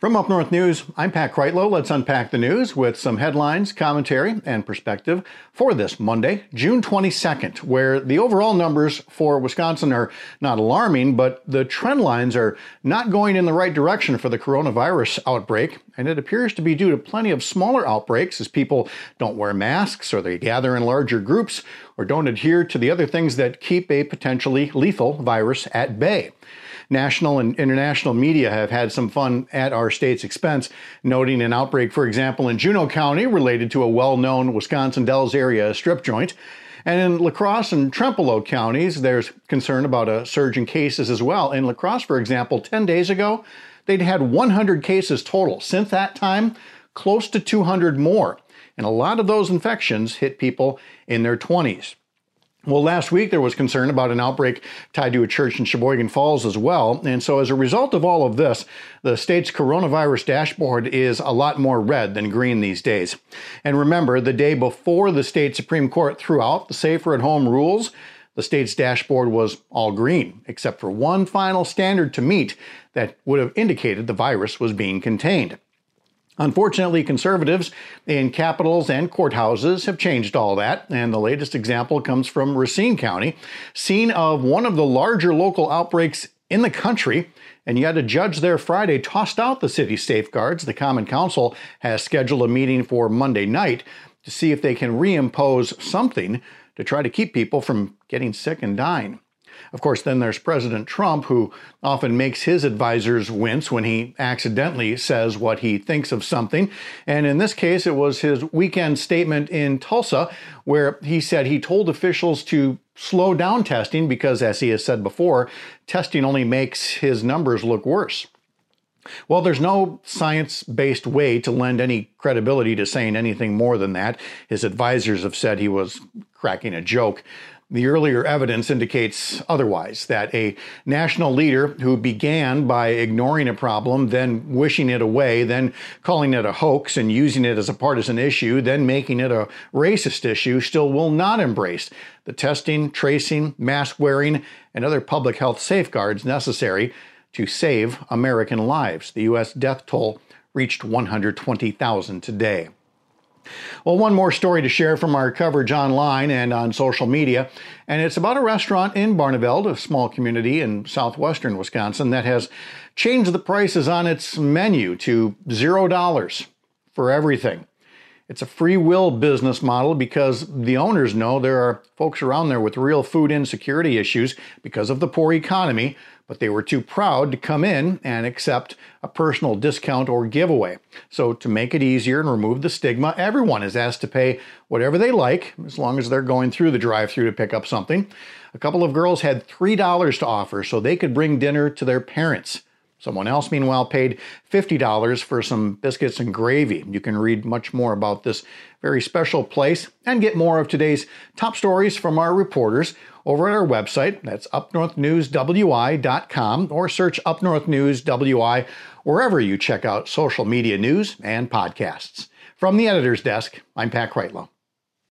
From Up North News, I'm Pat Kreitlow. Let's unpack the news with some headlines, commentary, and perspective for this Monday, June 22nd, where the overall numbers for Wisconsin are not alarming, but the trend lines are not going in the right direction for the coronavirus outbreak. And it appears to be due to plenty of smaller outbreaks as people don't wear masks or they gather in larger groups or don't adhere to the other things that keep a potentially lethal virus at bay national and international media have had some fun at our state's expense, noting an outbreak, for example, in Juneau County related to a well known Wisconsin Dells area strip joint. And in La Crosse and Trempealeau counties, there's concern about a surge in cases as well. In La Crosse, for example, 10 days ago, they'd had 100 cases total. Since that time, close to 200 more. And a lot of those infections hit people in their 20s. Well, last week there was concern about an outbreak tied to a church in Sheboygan Falls as well. And so, as a result of all of this, the state's coronavirus dashboard is a lot more red than green these days. And remember, the day before the state Supreme Court threw out the safer at home rules, the state's dashboard was all green, except for one final standard to meet that would have indicated the virus was being contained. Unfortunately, conservatives in capitals and courthouses have changed all that, and the latest example comes from Racine County, scene of one of the larger local outbreaks in the country. And yet, a judge there Friday tossed out the city safeguards. The Common Council has scheduled a meeting for Monday night to see if they can reimpose something to try to keep people from getting sick and dying. Of course, then there's President Trump, who often makes his advisors wince when he accidentally says what he thinks of something. And in this case, it was his weekend statement in Tulsa, where he said he told officials to slow down testing because, as he has said before, testing only makes his numbers look worse. Well, there's no science based way to lend any credibility to saying anything more than that. His advisors have said he was cracking a joke. The earlier evidence indicates otherwise that a national leader who began by ignoring a problem, then wishing it away, then calling it a hoax and using it as a partisan issue, then making it a racist issue, still will not embrace the testing, tracing, mask wearing, and other public health safeguards necessary to save American lives. The U.S. death toll reached 120,000 today. Well, one more story to share from our coverage online and on social media, and it's about a restaurant in Barneveld, a small community in southwestern Wisconsin, that has changed the prices on its menu to zero dollars for everything. It's a free will business model because the owners know there are folks around there with real food insecurity issues because of the poor economy, but they were too proud to come in and accept a personal discount or giveaway. So, to make it easier and remove the stigma, everyone is asked to pay whatever they like as long as they're going through the drive through to pick up something. A couple of girls had $3 to offer so they could bring dinner to their parents. Someone else, meanwhile, paid $50 for some biscuits and gravy. You can read much more about this very special place and get more of today's top stories from our reporters over at our website. That's upnorthnewswi.com or search upnorthnewswi wherever you check out social media news and podcasts. From the editor's desk, I'm Pat Kreitlow.